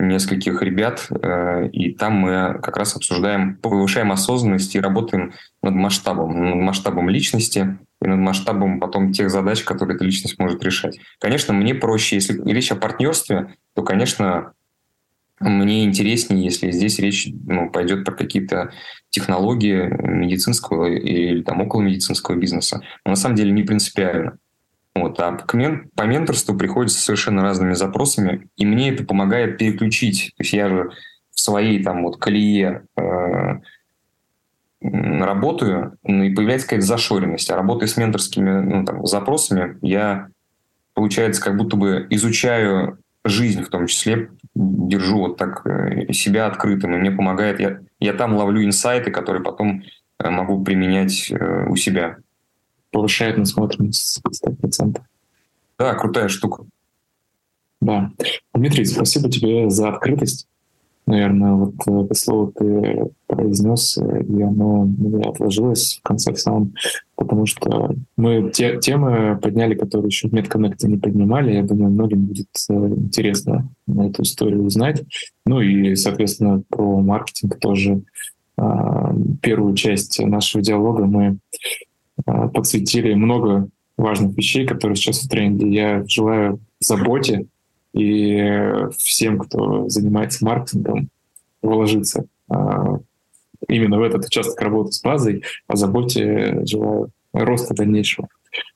Speaker 2: нескольких ребят, э, и там мы как раз обсуждаем, повышаем осознанность и работаем над масштабом, над масштабом личности и над масштабом потом тех задач, которые эта личность может решать. Конечно, мне проще, если речь о партнерстве, то, конечно, мне интереснее, если здесь речь ну, пойдет про какие-то технологии медицинского или там около медицинского бизнеса. Но на самом деле не принципиально. Вот, а к мен, по менторству приходится совершенно разными запросами, и мне это помогает переключить. То есть я же в своей там вот колее э, работаю, ну, и появляется какая-то зашоренность. А работая с менторскими ну, там, запросами, я, получается, как будто бы изучаю жизнь в том числе, держу вот так э, себя открытым, и мне помогает. Я, я там ловлю инсайты, которые потом э, могу применять э, у себя
Speaker 1: повышает насмотренность 100%.
Speaker 2: Да, крутая штука.
Speaker 1: Да. Дмитрий, спасибо тебе за открытость. Наверное, вот это слово ты произнес, и оно меня отложилось в конце в самом, потому что мы те темы подняли, которые еще в медконнекте не поднимали. Я думаю, многим будет э, интересно эту историю узнать. Ну и, соответственно, про маркетинг тоже. А, первую часть нашего диалога мы подсветили много важных вещей, которые сейчас в тренде. Я желаю заботе и всем, кто занимается маркетингом, вложиться а, именно в этот участок работы с базой, о заботе желаю роста дальнейшего.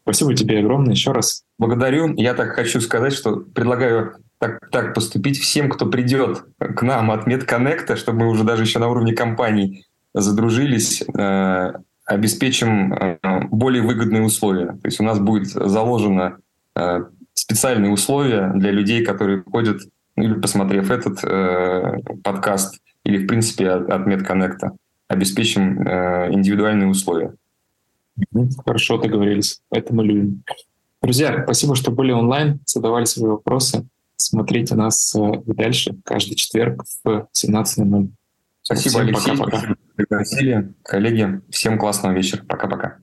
Speaker 1: Спасибо тебе огромное еще раз.
Speaker 2: Благодарю. Я так хочу сказать, что предлагаю так, так поступить всем, кто придет к нам от MedConnect, чтобы мы уже даже еще на уровне компаний задружились, э, обеспечим э, более выгодные условия. То есть у нас будет заложено э, специальные условия для людей, которые ходят, ну, или посмотрев этот э, подкаст, или в принципе от, от MedConnect, обеспечим индивидуальные условия.
Speaker 1: Хорошо договорились. Это мы любим. Друзья, спасибо, что были онлайн, задавали свои вопросы. Смотрите нас дальше каждый четверг в 17.00.
Speaker 2: Спасибо, Всем Алексей. Пока-пока. Пригласили. Коллеги, всем классного вечера. Пока-пока.